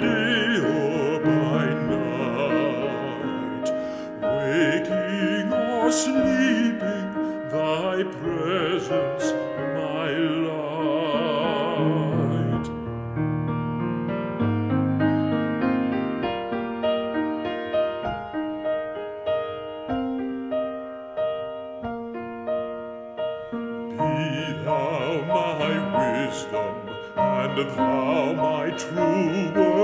by night, waking or sleeping, thy presence my light. Be thou my wisdom, and thou my true word.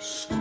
Stop.